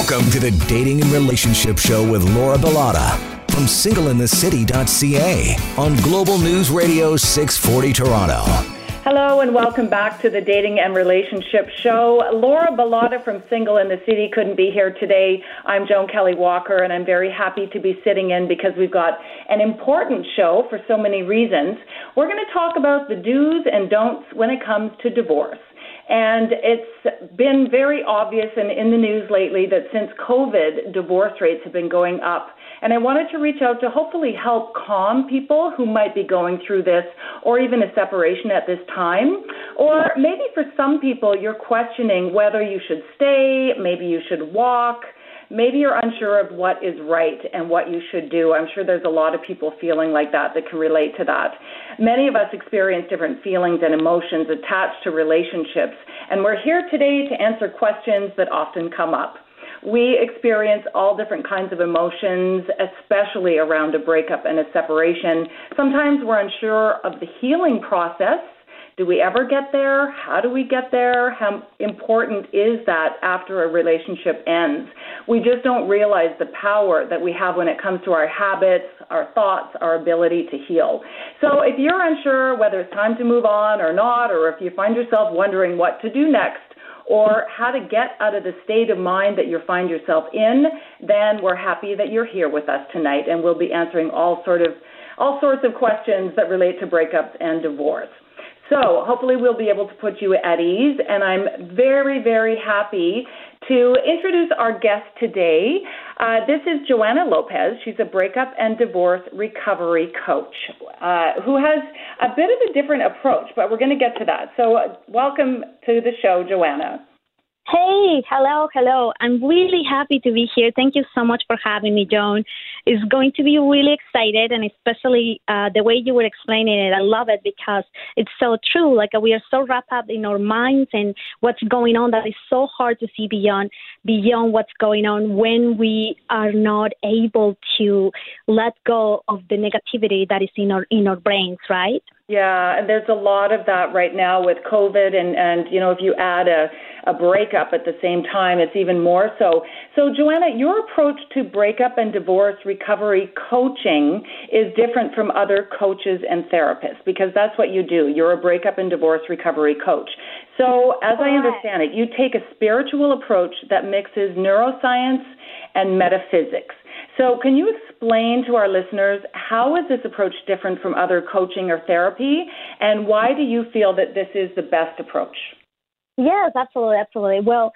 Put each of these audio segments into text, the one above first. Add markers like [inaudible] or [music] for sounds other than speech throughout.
Welcome to the Dating and Relationship Show with Laura Bilotta from singleinthecity.ca on Global News Radio 640 Toronto. Hello and welcome back to the Dating and Relationship Show. Laura Bilotta from Single in the City couldn't be here today. I'm Joan Kelley Walker and I'm very happy to be sitting in because we've got an important show for so many reasons. We're going to talk about the do's and don'ts when it comes to divorce. And it's been very obvious and in the news lately that since COVID, divorce rates have been going up. And I wanted to reach out to hopefully help calm people who might be going through this or even a separation at this time. Or maybe for some people, you're questioning whether you should stay, maybe you should walk maybe you're unsure of what is right and what you should do. I'm sure there's a lot of people feeling like that that can relate to that. Many of us experience different feelings and emotions attached to relationships, and we're here today to answer questions that often come up. We experience all different kinds of emotions, especially around a breakup and a separation. Sometimes we're unsure of the healing process do we ever get there? How do we get there? How important is that after a relationship ends? We just don't realize the power that we have when it comes to our habits, our thoughts, our ability to heal. So if you're unsure whether it's time to move on or not, or if you find yourself wondering what to do next, or how to get out of the state of mind that you find yourself in, then we're happy that you're here with us tonight and we'll be answering all sort of all sorts of questions that relate to breakups and divorce. So hopefully we'll be able to put you at ease. And I'm very, very happy to introduce our guest today. Uh, this is Joana Lopez. She's a breakup and divorce recovery coach uh, who has a bit of a different approach, but we're going to get to that. So, uh, welcome to the show, Joana. Hey, hello, hello. I'm really happy to be here. Thank you so much for having me, Joan. It's going to be really excited, and especially uh, the way you were explaining it. I love it because it's so true. Like we are so wrapped up in our minds and what's going on that is so hard to see beyond beyond what's going on when we are not able to let go of the negativity that is in our in our brains, right? Yeah, and there's a lot of that right now with COVID, and and you know if you add a a breakup at the same time, it's even more so. So Joana, your approach to breakup and divorce recovery coaching is different from other coaches and therapists because that's what you do. You're a breakup and divorce recovery coach. So as I understand it, you take a spiritual approach that mixes neuroscience and metaphysics. So, can you explain to our listeners how is this approach different from other coaching or therapy, and why do you feel that this is the best approach? Yes, absolutely, absolutely. Well,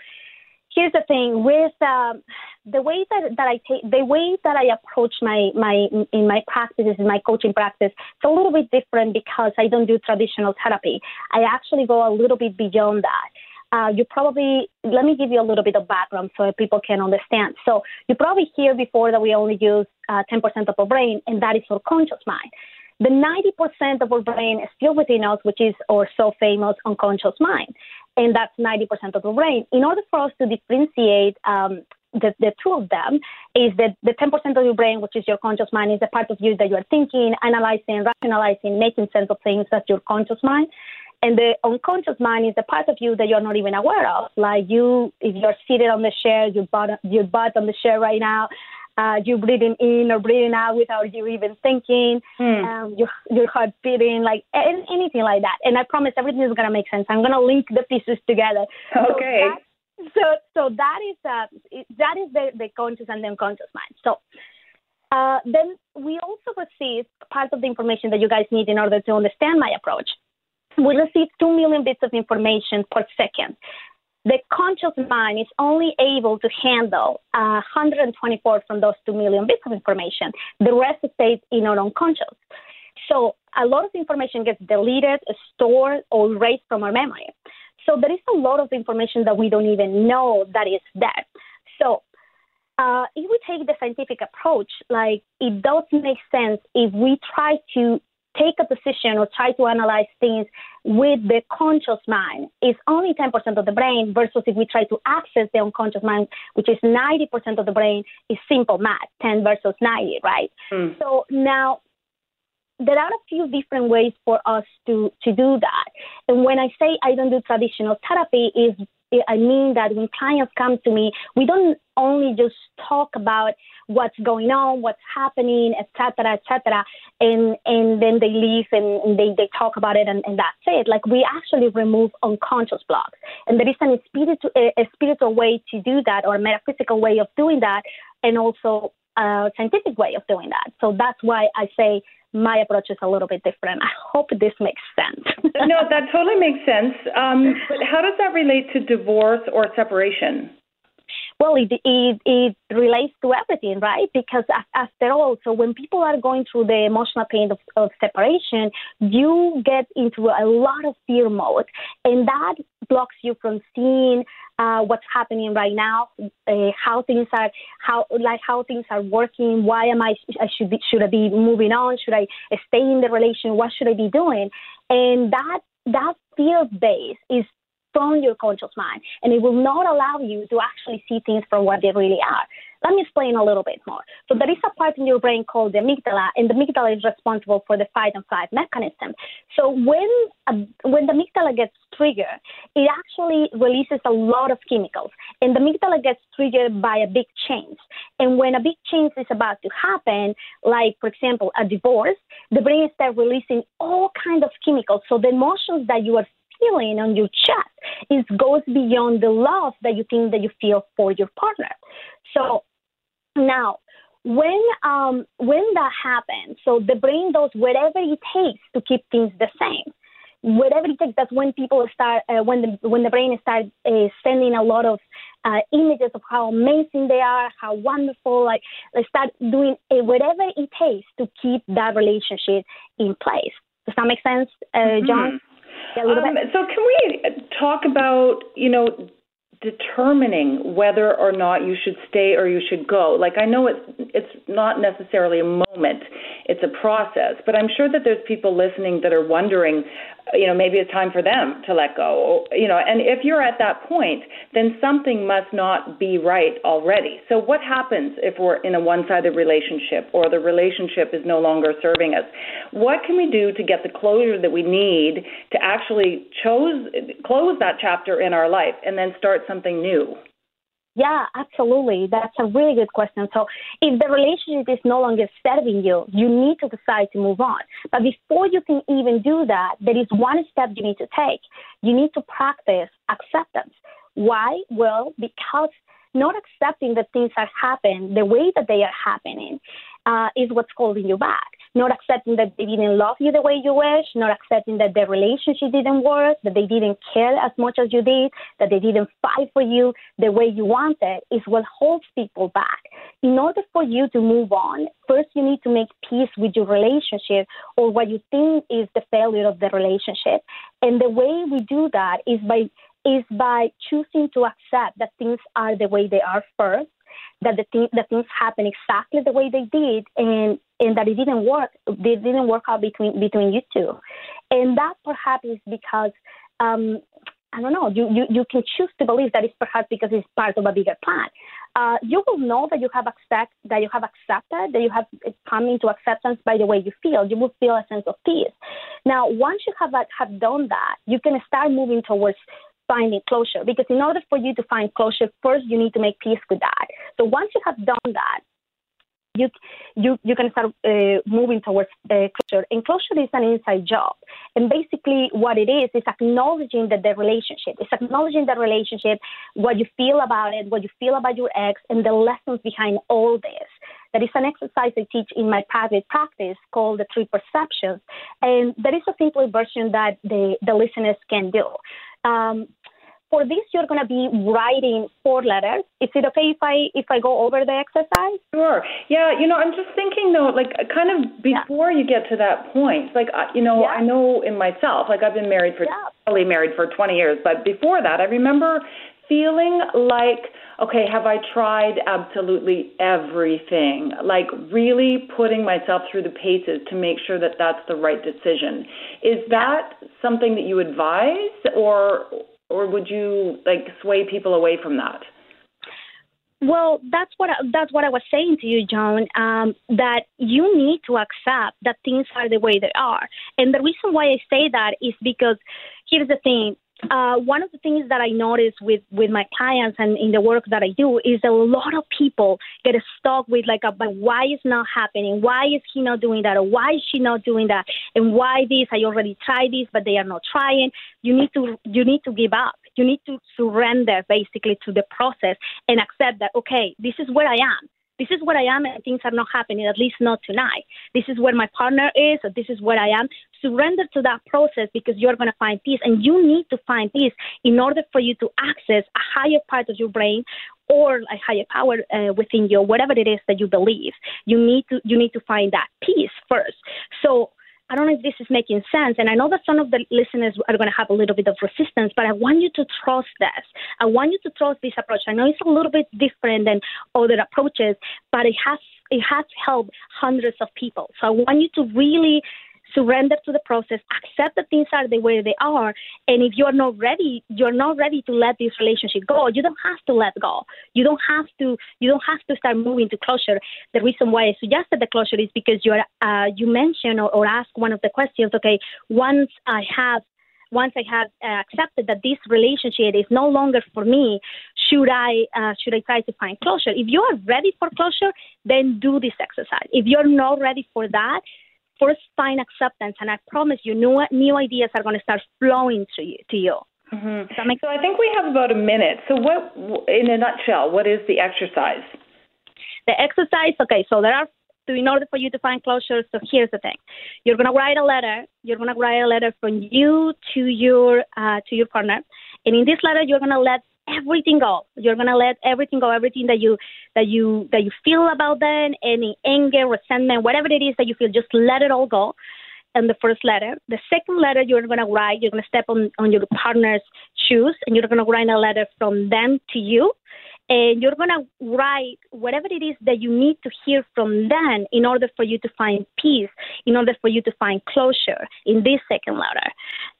here's the thing with um, the way that, that I take the way that I approach my my in my practices in my coaching practice it's a little bit different because I don't do traditional therapy. I actually go a little bit beyond that uh, you probably let me give you a little bit of background so people can understand. So you probably hear before that we only use uh, 10% of our brain, and that is our conscious mind. The 90% of our brain is still within us, which is our so famous unconscious mind, and that's 90% of our brain. In order for us to differentiate um, the, the two of them is that the 10% of your brain, which is your conscious mind, is the part of you that you are thinking, analyzing, rationalizing, making sense of things. That's your conscious mind. And the unconscious mind is the part of you that you're not even aware of. Like you, if you're seated on the chair, your butt, your butt on the chair right now, uh, you breathing in or breathing out without you even thinking, mm. um, your your heart beating, like anything like that. And I promise everything is gonna make sense. I'm gonna link the pieces together. Okay. So that, so, so that is uh, that is the, the conscious and the unconscious mind. So uh, then we also receive part of the information that you guys need in order to understand my approach we receive 2 million bits of information per second. The conscious mind is only able to handle uh, 124 from those 2 million bits of information. The rest stays in our unconscious. So a lot of information gets deleted, stored, or erased from our memory. So there is a lot of information that we don't even know that is there. So uh, if we take the scientific approach, like it does make sense if we try to take a position or try to analyze things with the conscious mind is only 10% of the brain versus if we try to access the unconscious mind, which is 90% of the brain, is simple math, 10 versus 90, right? Mm. So now there are a few different ways for us to, to do that. And when I say I don't do traditional therapy is I mean that when clients come to me, we don't only just talk about what's going on, what's happening, etc., etc., and and then they leave and, they, they talk about it and, and that's it. Like we actually remove unconscious blocks, and there is an spiritual a spiritual way to do that or a metaphysical way of doing that, and also a scientific way of doing that. So that's why I say my approach is a little bit different. I hope this makes sense. no, that totally makes sense. Um, but how does that relate to divorce or separation? Well, it, it, it relates to everything, right? Because after all, so when people are going through the emotional pain of, of separation, you get into a lot of fear mode, and that blocks you from seeing uh, what's happening right now, uh, how things are, how like how things are working. Why am I? I should be, should I be moving on? Should I stay in the relation? What should I be doing? And that that fear base is from your conscious mind, and it will not allow you to actually see things for what they really are. Let me explain a little bit more. So there is a part in your brain called the amygdala, and the amygdala is responsible for the fight and flight mechanism. So when uh, when the amygdala gets triggered, it actually releases a lot of chemicals, and the amygdala gets triggered by a big change. And when a big change is about to happen, like for example a divorce, the brain starts releasing all kind of chemicals. So the emotions that you are feeling on your chest. It goes beyond the love that you think that you feel for your partner. So now, when um, when that happens, so the brain does whatever it takes to keep things the same. Whatever it takes. That's when people start uh, when the when the brain starts uh, sending a lot of uh, images of how amazing they are, how wonderful. Like they start doing uh, whatever it takes to keep that relationship in place. Does that make sense, uh, mm-hmm. Um, so can we talk about, you know, determining whether or not you should stay or you should go. Like I know it's it's not necessarily a moment, it's a process, but I'm sure that there's people listening that are wondering, you know, maybe it's time for them to let go. You know, and if you're at that point, then something must not be right already. So what happens if we're in a one-sided relationship or the relationship is no longer serving us? What can we do to get the closure that we need to actually chose, close that chapter in our life and then start something new? Yeah, absolutely. That's a really good question. So, if the relationship is no longer serving you, you need to decide to move on. But before you can even do that, there is one step you need to take. You need to practice acceptance. Why? Well, because not accepting that things are happening the way that they are happening uh, is what's holding you back not accepting that they didn't love you the way you wish, not accepting that the relationship didn't work, that they didn't care as much as you did, that they didn't fight for you the way you wanted is what holds people back. In order for you to move on, first you need to make peace with your relationship or what you think is the failure of the relationship. And the way we do that is by is by choosing to accept that things are the way they are first that the, thing, the things happen exactly the way they did and and that it didn't work they didn't work out between between you two and that perhaps is because um I don't know. You, you, you can choose to believe that it's perhaps because it's part of a bigger plan. Uh, you will know that you have accept that you have accepted that you have come into acceptance by the way you feel. You will feel a sense of peace. Now, once you have have done that, you can start moving towards finding closure because in order for you to find closure, first you need to make peace with that. So once you have done that, you you you can start uh, moving towards uh, closure. And closure is an inside job. And basically, what it is is acknowledging that the relationship. It's acknowledging the relationship, what you feel about it, what you feel about your ex, and the lessons behind all this. That is an exercise I teach in my private practice called the three perceptions. And there is a simple version that the, the listeners can do. Um, for this, you're going to be writing four letters. Is it okay if I if I go over the exercise? Sure. Yeah. You know, I'm just thinking though, like kind of before yeah. you get to that point, like you know, yeah. I know in myself, like I've been married for yeah. probably married for 20 years, but before that, I remember feeling like okay, have I tried absolutely everything? Like really putting myself through the paces to make sure that that's the right decision. Is that something that you advise or or would you like sway people away from that? Well, that's what I, that's what I was saying to you, Joan. Um, that you need to accept that things are the way they are, and the reason why I say that is because here's the thing: uh, one of the things that I notice with, with my clients and in the work that I do is a lot of people get stuck with like, a, but why is not happening? Why is he not doing that? Or why is she not doing that? And why this? I already tried this, but they are not trying. You need to you need to give up. You need to surrender basically to the process and accept that okay, this is where I am this is where I am and things are not happening, at least not tonight. This is where my partner is, or this is where I am. Surrender to that process because you're going to find peace. And you need to find peace in order for you to access a higher part of your brain or a higher power uh, within you, whatever it is that you believe. You need to you need to find that peace first. So I don't know if this is making sense. And I know that some of the listeners are going to have a little bit of resistance, but I want you to trust this. I want you to trust this approach. I know it's a little bit different than other approaches, but it has it has helped hundreds of people. So I want you to really surrender to the process, accept that things are the way they are, and if you're not ready, you're not ready to let this relationship go. You don't have to let go. You don't have to. You don't have to start moving to closure. The reason why I suggested the closure is because you're uh, you mentioned or, or asked one of the questions. Okay, once I have once I have uh, accepted that this relationship is no longer for me, should I uh, should I try to find closure? If you are ready for closure, then do this exercise. If you're not ready for that, first find acceptance, and I promise you, new new ideas are going to start flowing to you. To you. Mm-hmm. so I think we have about a minute. So what, in a nutshell, what is the exercise? The exercise. Okay, so there are. In order for you to find closure, so here's the thing: you're gonna write a letter. You're gonna write a letter from you to your uh, to your partner, and in this letter, you're gonna let everything go. You're gonna let everything go, everything that you that you that you feel about them, any anger, resentment, whatever it is that you feel, just let it all go. And the first letter. The second letter you're gonna write, you're gonna step on, on your partner's shoes and you're gonna write a letter from them to you. And you're gonna write whatever it is that you need to hear from them in order for you to find peace, in order for you to find closure in this second letter.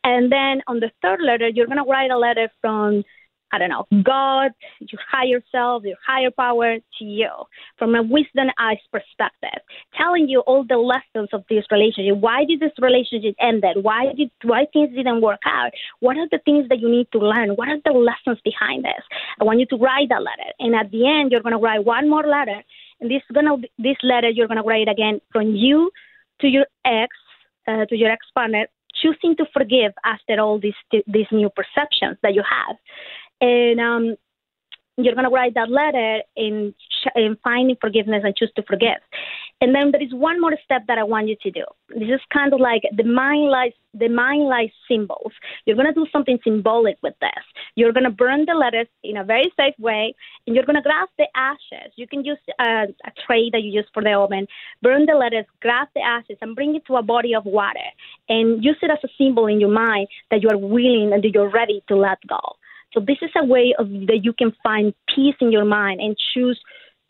And then on the third letter, you're gonna write a letter from I don't know, God, your higher self, your higher power to you from a wisdom eyes perspective, telling you all the lessons of this relationship. Why did this relationship ended? Why did why things didn't work out? What are the things that you need to learn? What are the lessons behind this? I want you to write that letter, and at the end, you're gonna write one more letter, and this gonna this letter you're gonna write again from you to your ex, uh, to your ex partner, choosing to forgive after all these these new perceptions that you have and um, you're going to write that letter in, in finding forgiveness and choose to forgive. And then there is one more step that I want you to do. This is kind of like the mind lies the mind lies symbols. You're going to do something symbolic with this. You're going to burn the letters in a very safe way, and you're going to grab the ashes. You can use a, a tray that you use for the oven. Burn the letters, grab the ashes, and bring it to a body of water, and use it as a symbol in your mind that you are willing and that you're ready to let go. So this is a way of that you can find peace in your mind and choose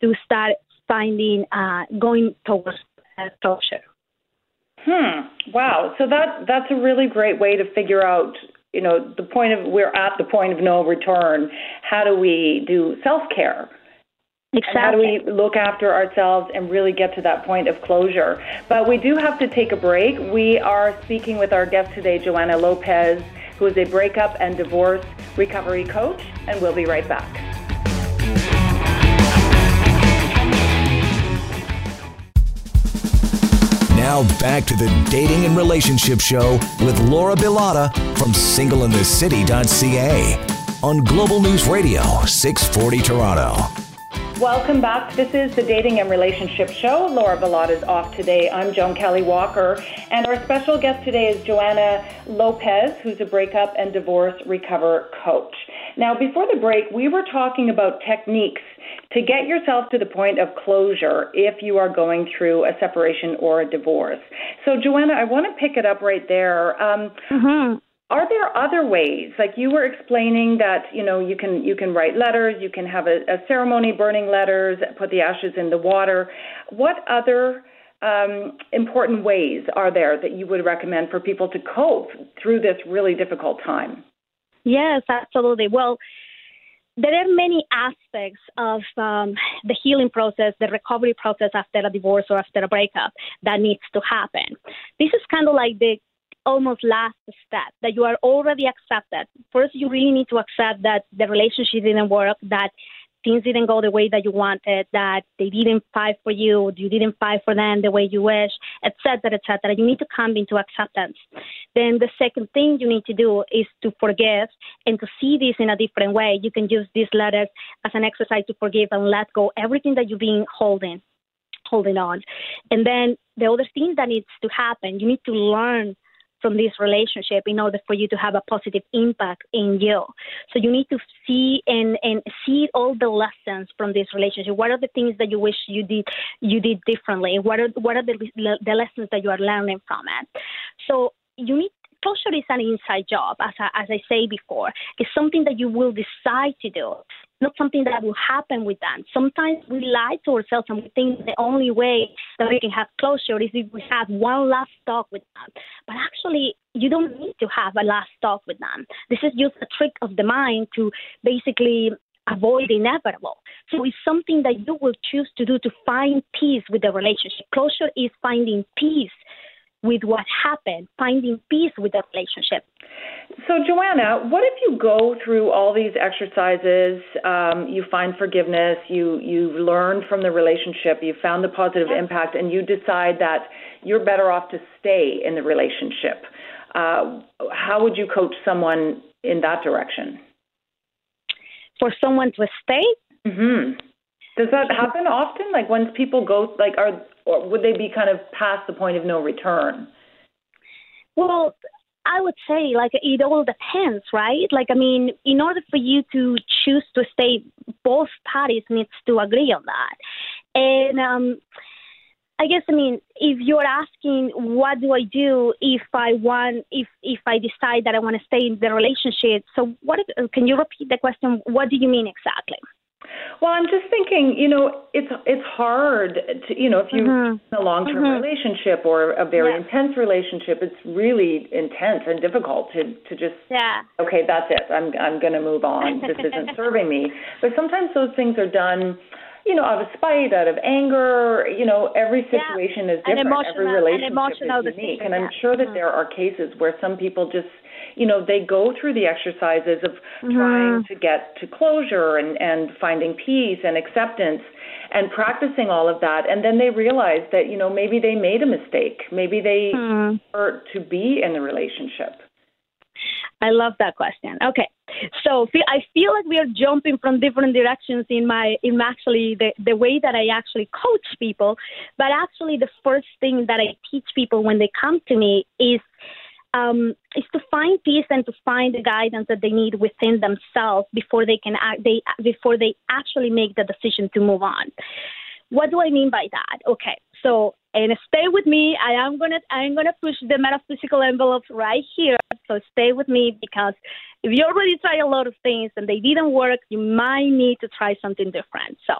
to start finding uh, going towards closure. Hmm. Wow. So that that's a really great way to figure out. You know, the point of we're at the point of no return. How do we do self care? Exactly. And how do we look after ourselves and really get to that point of closure? But we do have to take a break. We are speaking with our guest today, Joana Lopez who is a breakup and divorce recovery coach, and we'll be right back. Now back to the Dating and Relationship Show with Laura Bilotta from singleinthecity.ca on Global News Radio 640 Toronto. Welcome back. This is the Dating and Relationship Show. Laura Bilotta is off today. I'm Joan Kelley Walker, and our special guest today is Joana Lopez, who's a breakup and divorce recover coach. Now, before the break, we were talking about techniques to get yourself to the point of closure if you are going through a separation or a divorce. So, Joana, I want to pick it up right there. Um, mm-hmm. Are there other ways? Like you were explaining that you know you can you can write letters, you can have a, a ceremony burning letters, put the ashes in the water. What other um, important ways are there that you would recommend for people to cope through this really difficult time? Yes, absolutely. Well, there are many aspects of um, the healing process, the recovery process after a divorce or after a breakup that needs to happen. This is kind of like the almost last step that you are already accepted. First, you really need to accept that the relationship didn't work, that things didn't go the way that you wanted, that they didn't fight for you, you didn't fight for them the way you wish, etc., etc. You need to come into acceptance. Then the second thing you need to do is to forgive and to see this in a different way. You can use these letters as an exercise to forgive and let go everything that you've been holding holding on. And then the other thing that needs to happen, you need to learn from this relationship in order for you to have a positive impact in you. So you need to see and, and see all the lessons from this relationship. What are the things that you wish you did you did differently? What are what are the the lessons that you are learning from it? So you need closure is an inside job, as I, as I say before. It's something that you will decide to do, not something that will happen with them. Sometimes we lie to ourselves and we think the only way that we can have closure is if we have one last talk with them. But actually, you don't need to have a last talk with them. This is just a trick of the mind to basically avoid the inevitable. So it's something that you will choose to do to find peace with the relationship. Closure is finding peace with what happened, finding peace with the relationship. So, Joana, what if you go through all these exercises, um, you find forgiveness, you you learn from the relationship, you found the positive impact, and you decide that you're better off to stay in the relationship? Uh, how would you coach someone in that direction? For someone to stay? Mm-hmm. Does that happen often? Like once people go, like, are or would they be kind of past the point of no return? Well, I would say like it all depends, right? Like I mean, in order for you to choose to stay, both parties needs to agree on that. And um I guess I mean if you're asking what do I do if I want if if I decide that I want to stay in the relationship. So what can you repeat the question? What do you mean exactly? Well, I'm just thinking, you know, it's it's hard to, you know, if you're mm-hmm. in a long-term mm-hmm. relationship or a very yeah. intense relationship, it's really intense and difficult to to just yeah. okay, that's it. I'm I'm going to move on. [laughs] this isn't serving me. But sometimes those things are done you know, out of spite, out of anger, you know, every situation yeah. is different. Every relationship is unique. And I'm sure that mm-hmm. there are cases where some people just you know, they go through the exercises of mm-hmm. trying to get to closure and, and finding peace and acceptance and practicing all of that. And then they realize that, you know, maybe they made a mistake. Maybe they mm. were to be in the relationship. I love that question. Okay, so I feel like we are jumping from different directions in my in actually the the way that I actually coach people, but actually the first thing that I teach people when they come to me is um, is to find peace and to find the guidance that they need within themselves before they can act, they before they actually make the decision to move on. What do I mean by that? Okay, so and stay with me. I am gonna I'm gonna push the metaphysical envelope right here. So stay with me because if you already tried a lot of things and they didn't work, you might need to try something different. So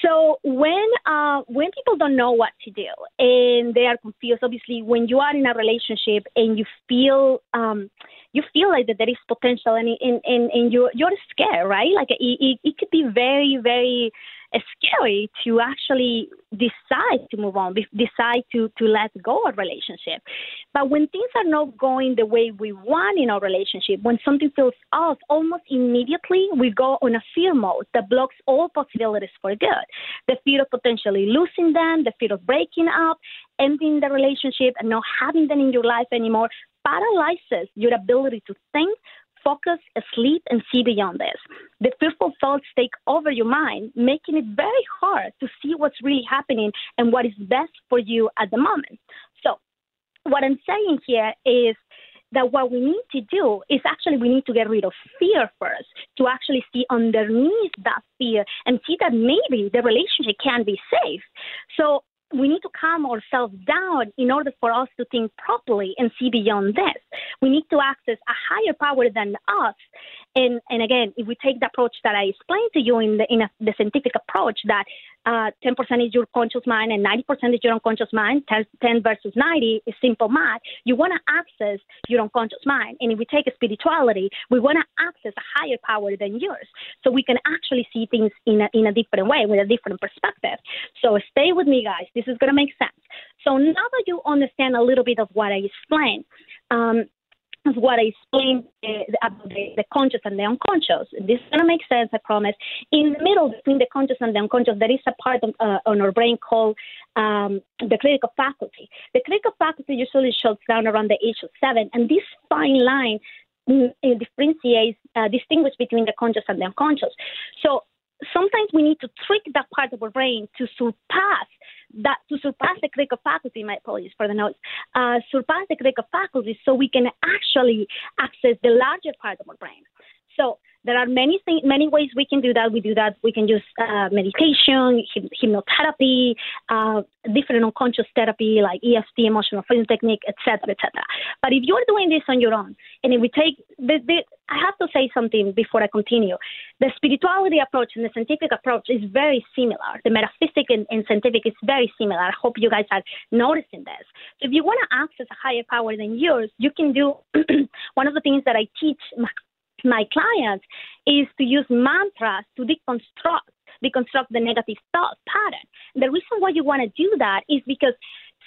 so when uh, when people don't know what to do and they are confused, obviously, when you are in a relationship and you feel um, you feel like that there is potential and and and, and you you're scared, right? Like it, it, it could be very very scary to actually decide to move on, decide to, to let go of relationship. But when things are not going the way we want in our relationship, when something feels off, almost immediately we go on a fear mode that blocks all possibilities for good. The fear of potentially losing them, the fear of breaking up, ending the relationship and not having them in your life anymore paralyzes your ability to think, focus, sleep, and see beyond this. The fearful thoughts take over your mind, making it very hard to see what's really happening and what is best for you at the moment. So, what I'm saying here is that what we need to do is actually we need to get rid of fear first to actually see underneath that fear and see that maybe the relationship can be safe. So we need to calm ourselves down in order for us to think properly and see beyond this. We need to access a higher power than us And and again, if we take the approach that I explained to you in the in a, the scientific approach, that uh, 10% is your conscious mind and 90% is your unconscious mind, 10, 10 versus 90 is simple math. You want to access your unconscious mind. And if we take spirituality, we want to access a higher power than yours. So we can actually see things in a, in a different way, with a different perspective. So stay with me, guys. This is going to make sense. So now that you understand a little bit of what I explained, um, of what I explained uh, about the, the, conscious and the unconscious. This is going to make sense, I promise. In the middle between the conscious and the unconscious, there is a part of, uh, on our brain called um, the critical faculty. The critical faculty usually shuts down around the age of seven, and this fine line mm, differentiates, uh, between the conscious and the unconscious. So sometimes we need to trick that part of our brain to surpass that to surpass the critical faculty, my apologies for the noise, uh, surpass the critical faculty so we can actually access the larger part of our brain. So there are many many ways we can do that. We do that. We can use uh, meditation, hypnotherapy, uh, different unconscious therapy like EFT, emotional freedom technique, etc., etc. But if you're doing this on your own, and if we take the, the, I have to say something before I continue. The spirituality approach and the scientific approach is very similar. The metaphysic and, and scientific is very similar. I hope you guys are noticing this. So if you want to access a higher power than yours, you can do [clears throat] one of the things that I teach my clients is to use mantras to deconstruct deconstruct the negative thought pattern. The reason why you want to do that is because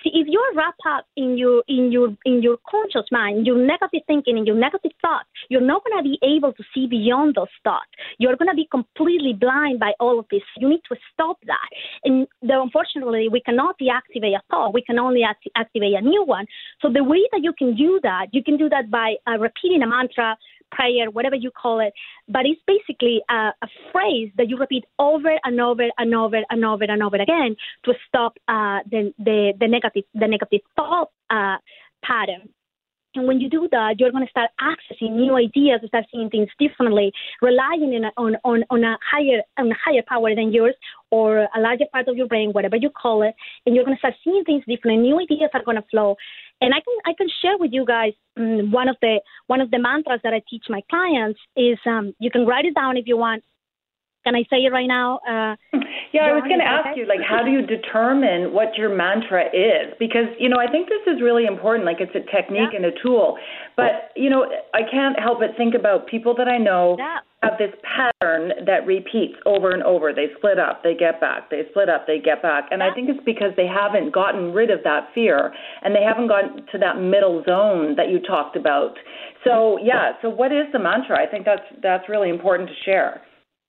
see if you're wrapped up in your in your in your conscious mind, your negative thinking and your negative thoughts, you're not gonna be able to see beyond those thoughts. You're gonna be completely blind by all of this. You need to stop that. And though, unfortunately we cannot deactivate a thought. We can only act- activate a new one. So the way that you can do that, you can do that by uh, repeating a mantra prayer, whatever you call it. But it's basically a, a phrase that you repeat over and over and over and over and over again to stop uh, the, the, the negative the negative thought uh, pattern. And when you do that, you're going to start accessing new ideas, start seeing things differently, relying a, on, on, on a higher on a higher power than yours or a larger part of your brain, whatever you call it, and you're going to start seeing things differently. New ideas are going to flow. And I can I can share with you guys um, one of the one of the mantras that I teach my clients is um, you can write it down if you want. Can I say it right now? Uh, yeah, I was going to ask you, like, how do you determine what your mantra is? Because, you know, I think this is really important. Like, it's a technique yeah. and a tool. But, you know, I can't help but think about people that I know yeah. have this pattern that repeats over and over. They split up, they get back, they split up, they get back. And yeah. I think it's because they haven't gotten rid of that fear and they haven't gotten to that middle zone that you talked about. So, yeah, so what is the mantra? I think that's that's really important to share.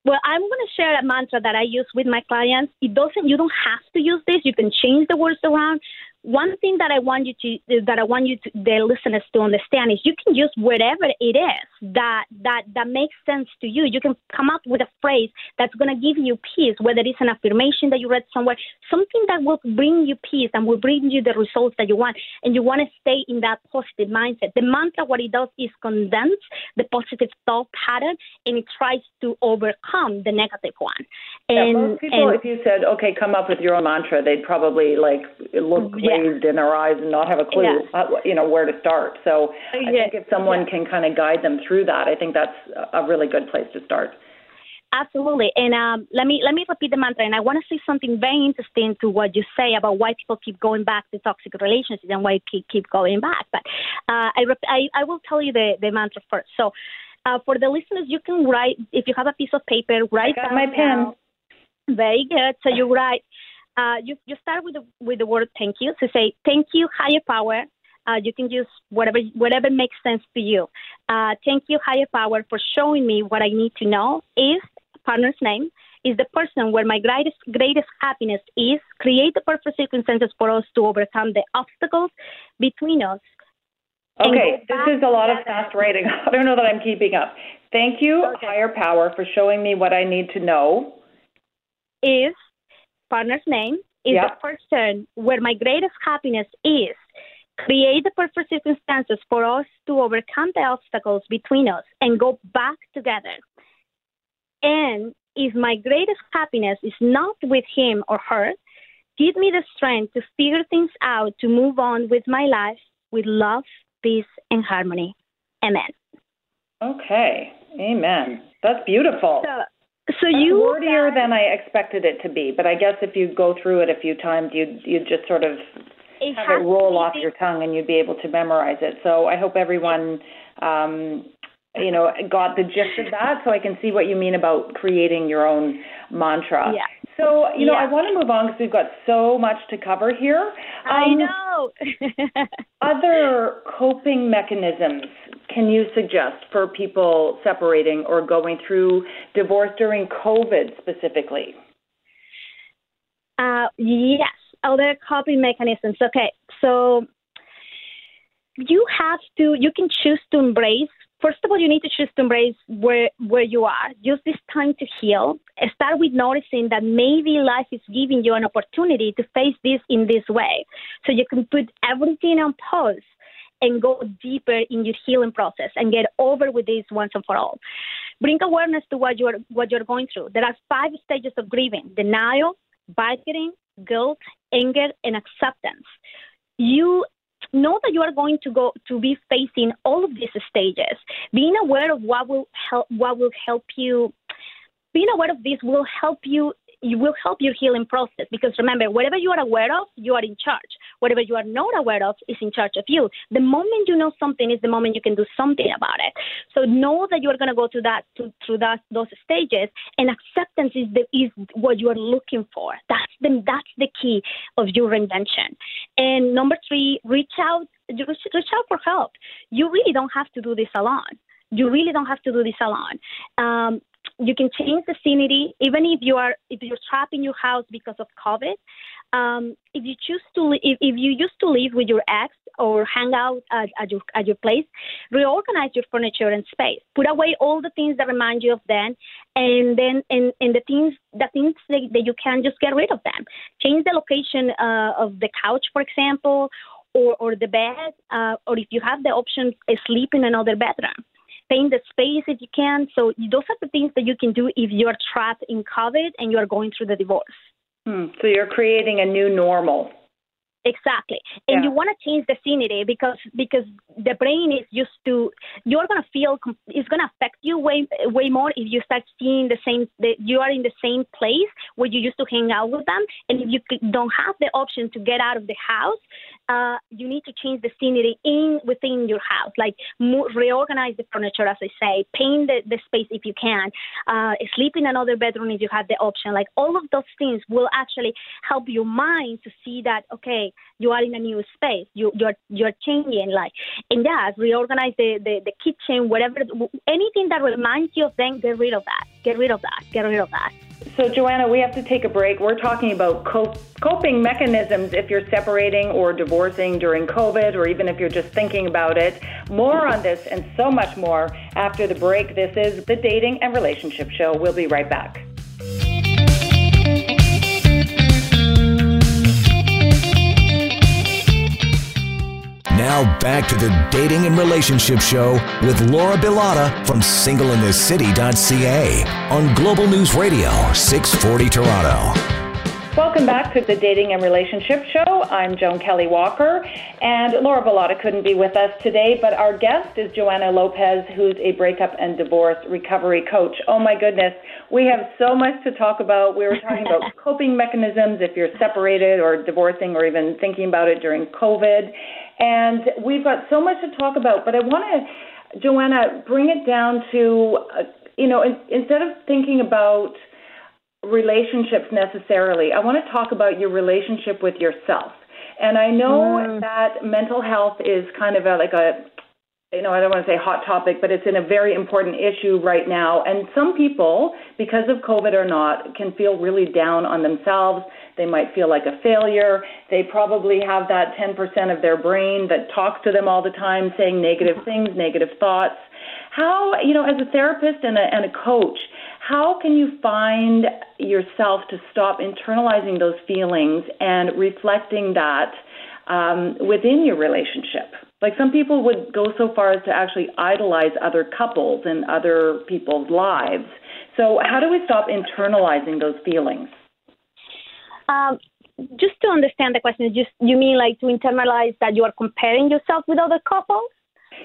Well, I'm going to share a mantra that I use with my clients. It doesn't, you don't have to use this. You can change the words around, one thing that I want you to that I want you to the listeners to understand is you can use whatever it is that that that makes sense to you. You can come up with a phrase that's going to give you peace, whether it's an affirmation that you read somewhere, something that will bring you peace and will bring you the results that you want, and you want to stay in that positive mindset. The mantra, what it does is condense the positive thought pattern, and it tries to overcome the negative one. And, yeah, most people, and, if you said, "Okay, come up with your own mantra," they'd probably like look. Yeah glazed in their eyes and not have a clue, yeah. uh, you know, where to start. So I yeah. think if someone yeah. can kind of guide them through that, I think that's a really good place to start. Absolutely, and um, let me let me repeat the mantra. And I want to say something very interesting to what you say about why people keep going back to toxic relationships and why keep keep going back. But uh, I, I I will tell you the the mantra first. So. Uh, for the listeners, you can write if you have a piece of paper. Write I got my pen. Very good. So you write uh, you, you start with the, with the word thank you. So say thank you, higher power. Uh, you can use whatever whatever makes sense to you. Uh, thank you, higher power, for showing me what I need to know. Is partner's name is the person where my greatest greatest happiness is. Create the perfect circumstances for us to overcome the obstacles between us. Okay, this is a lot of fast writing. [laughs] I don't know that I'm keeping up. Thank you, okay. higher power, for showing me what I need to know. Is partner's name is the person where my greatest happiness is. Create the perfect circumstances for us to overcome the obstacles between us and go back together. And if my greatest happiness is not with him or her, give me the strength to figure things out to move on with my life with love, peace, and harmony. Amen. Okay. Amen. That's beautiful. So, so That's you wordier than I expected it to be, but I guess if you go through it a few times, you'd you'd just sort of it have it roll off your tongue and you'd be able to memorize it. So I hope everyone, um, you know, got the gist of that. So I can see what you mean about creating your own mantra. Yeah. So you know, I want to move on because we've got so much to cover here. I Um, know. [laughs] Other coping mechanisms can you suggest for people separating or going through divorce during COVID specifically? Uh, yes, other coping mechanisms. Okay, so you have to, you can choose to embrace. First of all, you need to choose to embrace where where you are. Use this time to heal. Start with noticing that maybe life is giving you an opportunity to face this in this way, so you can put everything on pause and go deeper in your healing process and get over with this once and for all. Bring awareness to what you're what you're going through. There are five stages of grieving: denial, bargaining, guilt, anger, and acceptance. You know that you are going to go to be facing all of these stages. Being aware of what will help what will help you being aware of this will help you will help your healing process because remember whatever you are aware of you are in charge. Whatever you are not aware of is in charge of you. The moment you know something is the moment you can do something about it. So know that you are going to go through that to, through that those stages and acceptance is the is what you are looking for. That's the that's the key of your reinvention and number three reach out reach out for help. You really don't have to do this alone. You really don't have to do this alone. Um, you can change the scenery even if you are if you're trapped in your house because of covid. Um, if you choose to if, if you used to live with your ex or hang out at, at your at your place reorganize your furniture and space. Put away all the things that remind you of them and then and, and the things the things that, that you can just get rid of them. Change the location uh, of the couch for example or, or the bed uh, or if you have the option sleep in another bedroom paint the space if you can. So those are the things that you can do if you're trapped in COVID and you're going through the divorce. Hmm. So you're creating a new normal. Exactly, and Yeah. you want to change the scenery because because the brain is used to. You're gonna feel it's gonna affect you way way more if you start seeing the same. The, you are in the same place where you used to hang out with them, and if you don't have the option to get out of the house, uh, you need to change the scenery in within your house. Like mo- reorganize the furniture, as I say, paint the, the space if you can, uh, sleep in another bedroom if you have the option. Like all of those things will actually help your mind to see that okay, you are in a new space, you you're you're changing. Like and yeah, reorganize the, the the kitchen, whatever, anything that reminds you of them, get rid of that. Get rid of that. Get rid of that. So, Joana, we have to take a break. We're talking about cop- coping mechanisms if you're separating or divorcing during COVID, or even if you're just thinking about it. More on this and so much more after the break. This is the Dating and Relationship Show. We'll be right back. Now back to the Dating and Relationship Show with Laura Bilotta from singleinthecity.ca on Global News Radio 640 Toronto. Welcome back to the Dating and Relationship Show. I'm Joan Kelley Walker, and Laura Bilotta couldn't be with us today, but our guest is Joana Lopez, who's a breakup and divorce recovery coach. Oh my goodness, we have so much to talk about. We were talking about [laughs] coping mechanisms if you're separated or divorcing or even thinking about it during COVID. And we've got so much to talk about, but I want to, Joana, bring it down to, uh, you know, in, instead of thinking about relationships necessarily. I want to talk about your relationship with yourself. And I know Mm. that mental health is kind of a, like a, you know, I don't want to say hot topic, but it's in a very important issue right now. And some people, because of COVID or not, can feel really down on themselves. They might feel like a failure. They probably have that 10% of their brain that talks to them all the time, saying negative things, negative thoughts. How, you know, as a therapist and a, and a coach, how can you find yourself to stop internalizing those feelings and reflecting that um, within your relationship? Like some people would go so far as to actually idolize other couples and other people's lives. So, how do we stop internalizing those feelings? Um, just to understand the question, just you mean like to internalize that you are comparing yourself with other couples?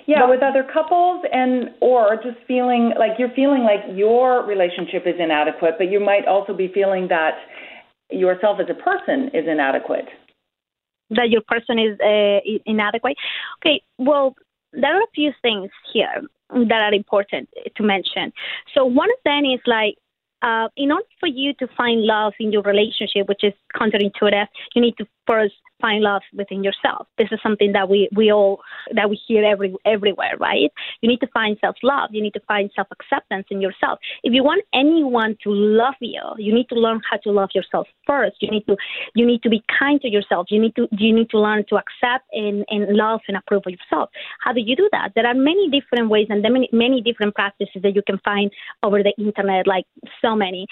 Yeah, with other couples and or just feeling like you're feeling like your relationship is inadequate, but you might also be feeling that yourself as a person is inadequate. That your person is uh, inadequate. Okay, well, there are a few things here that are important to mention. So one of them is like uh, in order for you to find love in your relationship, which is counterintuitive, you need to first find love within yourself. This is something that we, we all that we hear every everywhere, right? You need to find self love. You need to find self acceptance in yourself. If you want anyone to love you, you need to learn how to love yourself first. You need to you need to be kind to yourself. You need to you need to learn to accept and, and love and approve of yourself. How do you do that? There are many different ways and many many different practices that you can find over the internet, like so many.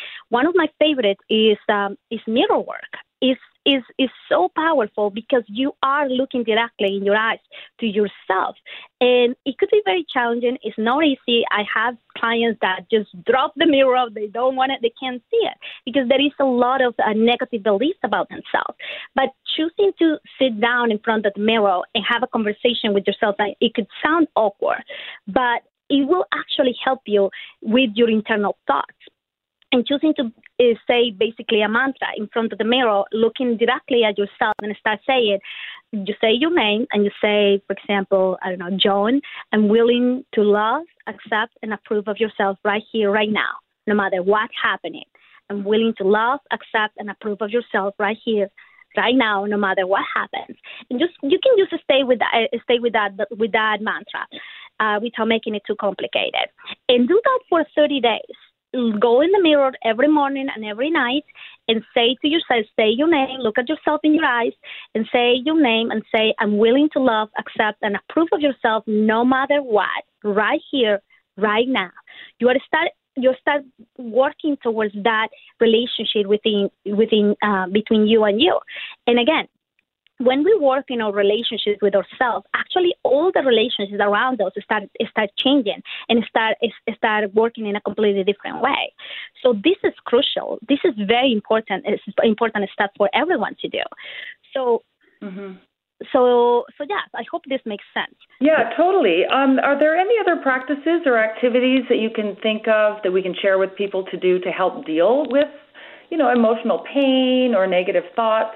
Of my favorites is um, is mirror work. Is is is so powerful because you are looking directly in your eyes to yourself. And it could be very challenging. It's not easy. I have clients that just drop the mirror they don't want it. They can't see it because there is a lot of uh, negative beliefs about themselves. But choosing to sit down in front of the mirror and have a conversation with yourself it could sound awkward but it will actually help you with your internal thoughts and choosing to uh, say basically a mantra in front of the mirror, looking directly at yourself and start saying, you say your name and you say, for example, I don't know, John, I'm willing to love, accept, and approve of yourself right here, right now, no matter what's happening. I'm willing to love, accept, and approve of yourself right here, right now, no matter what happens. And just you can just stay with that, stay with that, with that mantra, uh, without making it too complicated, and do that for 30 days go in the mirror every morning and every night and say to yourself, say your name, look at yourself in your eyes and say your name and say, I'm willing to love, accept, and approve of yourself no matter what, right here, right now. You are start you start working towards that relationship within within uh, between you and you. And again, when we work in our relationships with ourselves, actually all the relationships around us start start changing and start start working in a completely different way. So this is crucial. This is very important. It's important step for everyone to do. So. Mm-hmm. So, so yeah, I hope this makes sense. Yeah, totally. Um, are there any other practices or activities that you can think of that we can share with people to do to help deal with, you know, emotional pain or negative thoughts?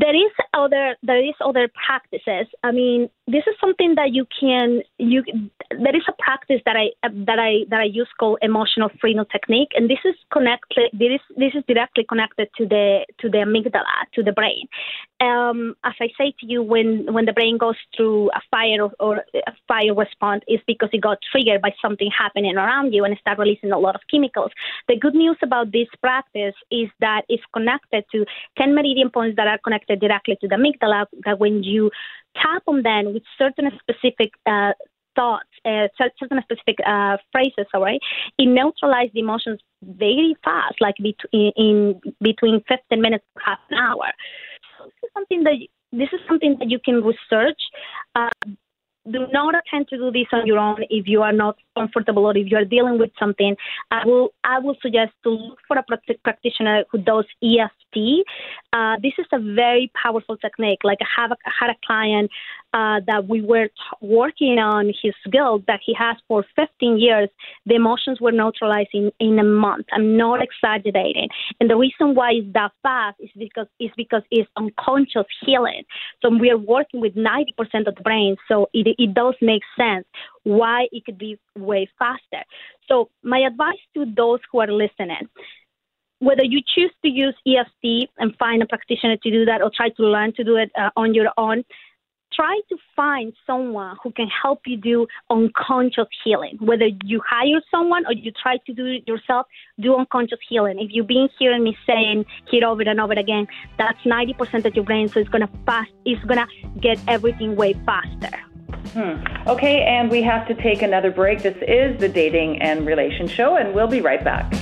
There is other there is other practices. I mean, this is something that you can you there is a practice that I that I that I use called emotional freedom technique, and this is connected. This is this is directly connected to the to the amygdala to the brain. Um, as I say to you, when when the brain goes through a fire or, or a fire response, is because it got triggered by something happening around you and start releasing a lot of chemicals. The good news about this practice is that it's connected to 10 meridian points that are connected connected directly to the amygdala that when you tap on them with certain specific uh, thoughts, uh, certain specific uh, phrases, sorry, it neutralizes the emotions very fast, like between in between 15 minutes to half an hour. So this is something that this is something that you can research. Uh, do not attempt to do this on your own if you are not comfortable or if you are dealing with something. I will I will suggest to look for a practitioner who does EFT. Uh, this is a very powerful technique. Like I have a, I had a client uh, that we were t- working on his guilt that he has for 15 years. The emotions were neutralized in, in a month. I'm not exaggerating. And the reason why it's that fast is because is because it's unconscious healing. So we are working with 90% of the brain. So it, it does make sense why it could be way faster. So my advice to those who are listening whether you choose to use EFT and find a practitioner to do that or try to learn to do it uh, on your own, try to find someone who can help you do unconscious healing. Whether you hire someone or you try to do it yourself, do unconscious healing. If you've been hearing me saying it over and over again, that's 90% of your brain, so it's gonna fast. It's gonna get everything way faster. Hmm. Okay, and we have to take another break. This is the Dating and Relation Show, and we'll be right back.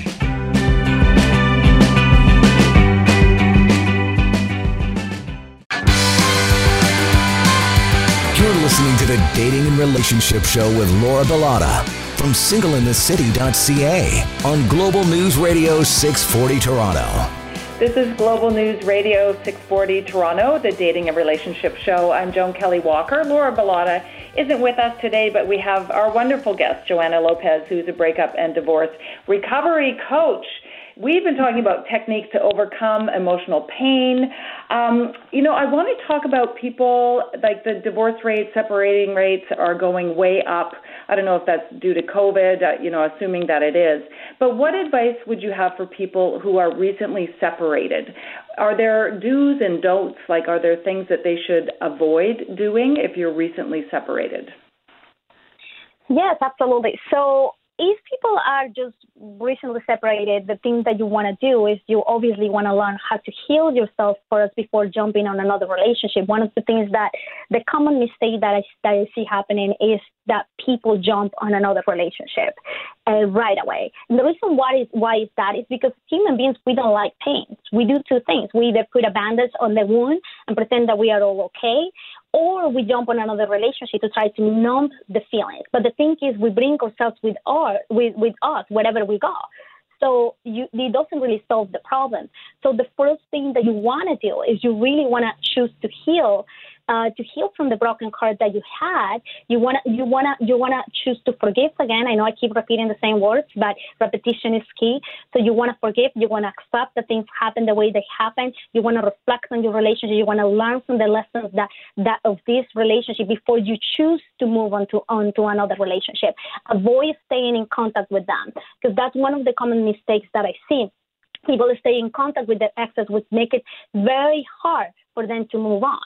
The Dating and Relationship Show with Laura Bilotta from singleinthecity.ca on Global News Radio 640 Toronto. This is Global News Radio 640 Toronto, the dating and relationship show. I'm Joan Kelley Walker. Laura Bilotta isn't with us today, but we have our wonderful guest, Joana Lopez, who's a breakup and divorce recovery coach. We've been talking about techniques to overcome emotional pain. Um, you know, I want to talk about people like the divorce rates, separating rates are going way up. I don't know if that's due to COVID, uh, you know, assuming that it is. But what advice would you have for people who are recently separated? Are there do's and don'ts? Like, are there things that they should avoid doing if you're recently separated? Yes, absolutely. So if people are just recently separated, the thing that you want to do is you obviously want to learn how to heal yourself first before jumping on another relationship. One of the things that the common mistake that I, that I see happening is that people jump on another relationship uh, right away. And the reason why is why is that is because human beings we don't like pain. We do two things: we either put a bandage on the wound and pretend that we are all okay, or we jump on another relationship to try to numb the feelings. But the thing is, we bring ourselves with our with with us wherever we go. So you, it doesn't really solve the problem. So the first thing that you want to do is you really want to choose to heal uh, to heal from the broken heart that you had, you wanna you wanna you wanna choose to forgive again. I know I keep repeating the same words, but repetition is key. So you wanna forgive, you wanna accept that things happen the way they happen. You wanna reflect on your relationship. You wanna learn from the lessons that that of this relationship before you choose to move on to on to another relationship. Avoid staying in contact with them because that's one of the common mistakes that I see people stay in contact with their exes, which make it very hard for them to move on.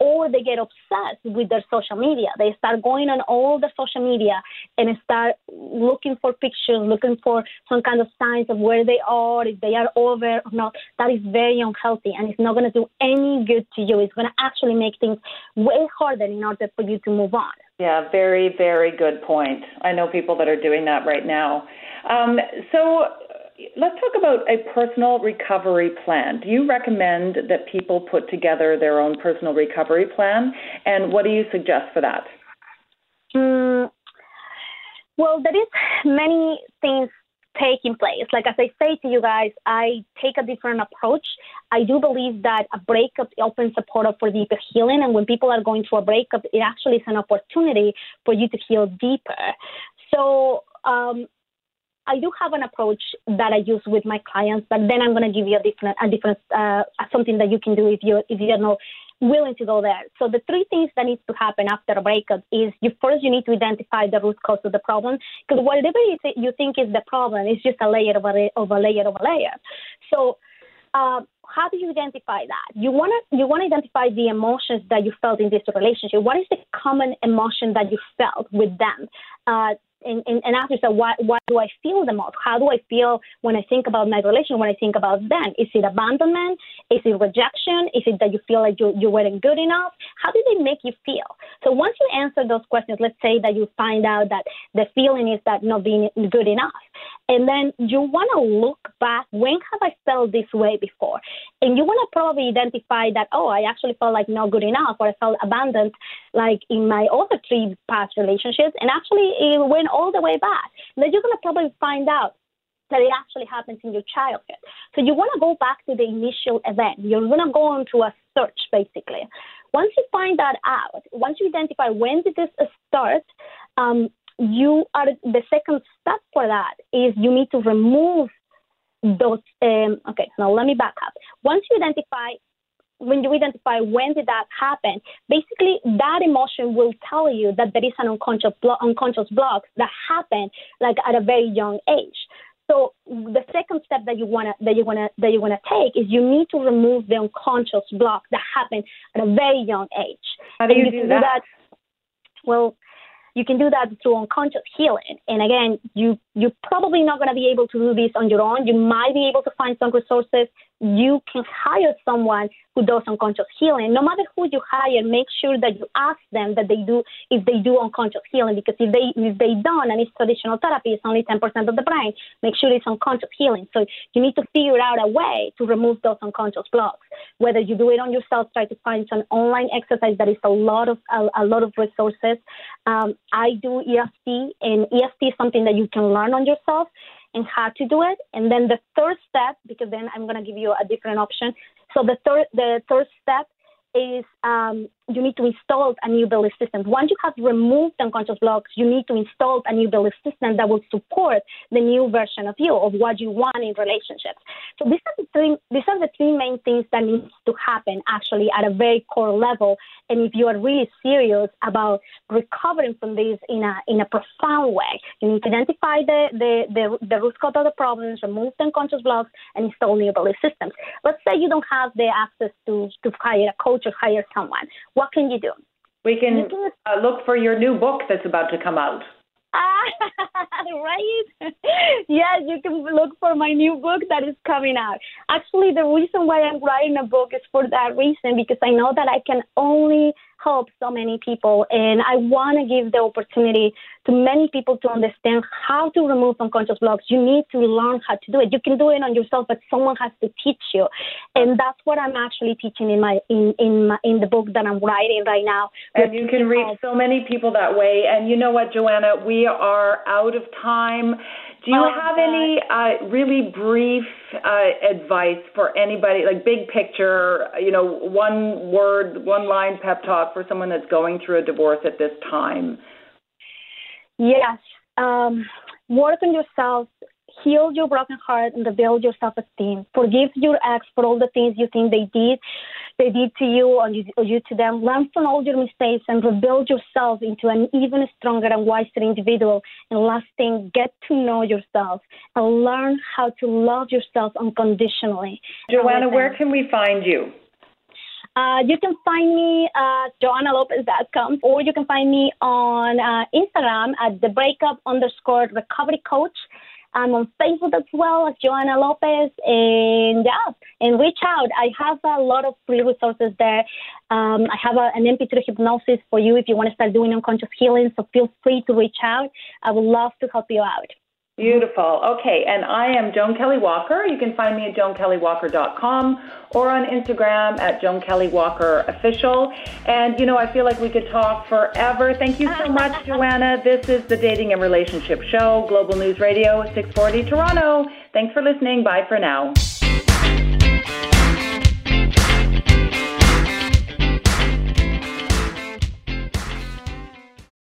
Or they get obsessed with their social media. They start going on all the social media and start looking for pictures, looking for some kind of signs of where they are, if they are over or not. That is very unhealthy and it's not going to do any good to you. It's going to actually make things way harder in order for you to move on. Yeah, very, very good point. I know people that are doing that right now. Um, so, let's talk about a personal recovery plan. Do you recommend that people put together their own personal recovery plan? And what do you suggest for that? Mm, well, there is many things taking place. Like as I say to you guys, I take a different approach. I do believe that a breakup opens a portal for deeper healing, and when people are going through a breakup, it actually is an opportunity for you to heal deeper. So um, I do have an approach that I use with my clients, but then I'm going to give you a different, a different, uh, something that you can do if you if you're not willing to go there. So the three things that needs to happen after a breakup is you first you need to identify the root cause of the problem because whatever you, th- you think is the problem is just a layer of a, of a layer of a layer. So. Uh, how do you identify that? You want to you want to identify the emotions that you felt in this relationship. What is the common emotion that you felt with them? Uh, and, and, and ask yourself, why, why do I feel the most? How do I feel when I think about my relation, when I think about them? Is it abandonment? Is it rejection? Is it that you feel like you, you weren't good enough? How do they make you feel? So once you answer those questions, let's say that you find out that the feeling is that not being good enough. And then you want to look back, when have I felt this way before? And you want to probably identify that, oh, I actually felt like not good enough or I felt abandoned like in my other three past relationships. And actually it went all the way back. then you're going to probably find out that it actually happens in your childhood. So you want to go back to the initial event. You're going to go into a search, basically. Once you find that out, once you identify when did this start, um, you are the second step for that is you need to remove those. Um, okay, now let me back up. Once you identify when you identify when did that happen, basically that emotion will tell you that there is an unconscious blo- unconscious block that happened like at a very young age. So the second step that you wanna that you wanna that you wanna take is you need to remove the unconscious block that happened at a very young age. How do you, you do, that? do that? Well, you can do that through unconscious healing. And again, you you're probably not going to be able to do this on your own. You might be able to find some resources you can hire someone who does unconscious healing. No matter who you hire, make sure that you ask them that they do if they do unconscious healing because if they if they don't and it's traditional therapy, it's only ten percent of the brain. Make sure it's unconscious healing. So you need to figure out a way to remove those unconscious blocks. Whether you do it on yourself, try to find some online exercise. That is a lot of a, a lot of resources. Um, I do EFT, and EFT is something that you can learn on yourself and how to do it. And then the third step, because then I'm going to give you a different option. So the third, the third step is um, you need to install a new belief system. Once you have removed unconscious blocks, you need to install a new belief system that will support the new version of you, of what you want in relationships. So these are the three, these are the three main things that needs to happen actually at a very core level. And if you are really serious about recovering from this in a in a profound way, you need to identify the the, the, the root cause of the problems, remove the unconscious blocks, and install new belief systems. Let's say you don't have the access to to hire a coach or hire someone what can you do? We can uh, look for your new book that's about to come out. Ah, [laughs] right? [laughs] yes, you can look for my new book that is coming out. Actually, the reason why I'm writing a book is for that reason because I know that I can only help so many people. And I want to give the opportunity to many people to understand how to remove unconscious blocks. You need to learn how to do it. You can do it on yourself, but someone has to teach you. And that's what I'm actually teaching in my in in my, in the book that I'm writing right now. And you can reach so many people that way. And you know what, Joana, we are out of time. Do you oh, have any uh, really brief uh, advice for anybody, like big picture, you know, one word, one line pep talk for someone that's going through a divorce at this time? Yes. Um, work on yourself, heal your broken heart, and rebuild your self esteem. Forgive your ex for all the things you think they did they did to you or you, or you to them. Learn from all your mistakes and rebuild yourself into an even stronger and wiser individual. And last thing, get to know yourself and learn how to love yourself unconditionally. Joana, where can we find you? Uh, you can find me at joanalopez.com or you can find me on uh, Instagram at the breakup underscore recovery coach. I'm on Facebook as well as Joana Lopez, and yeah, and reach out. I have a lot of free resources there. Um, I have a, an MP3 hypnosis for you if you want to start doing unconscious healing. So feel free to reach out. I would love to help you out. Beautiful. Okay, and I am Joan Kelley Walker. You can find me at joankelleywalker.com or on Instagram at Joan Kelley Walker Official. And you know, I feel like we could talk forever. Thank you so much, [laughs] Joana. This is the Dating and Relationship Show, Global News Radio, 640 Toronto. Thanks for listening. Bye for now.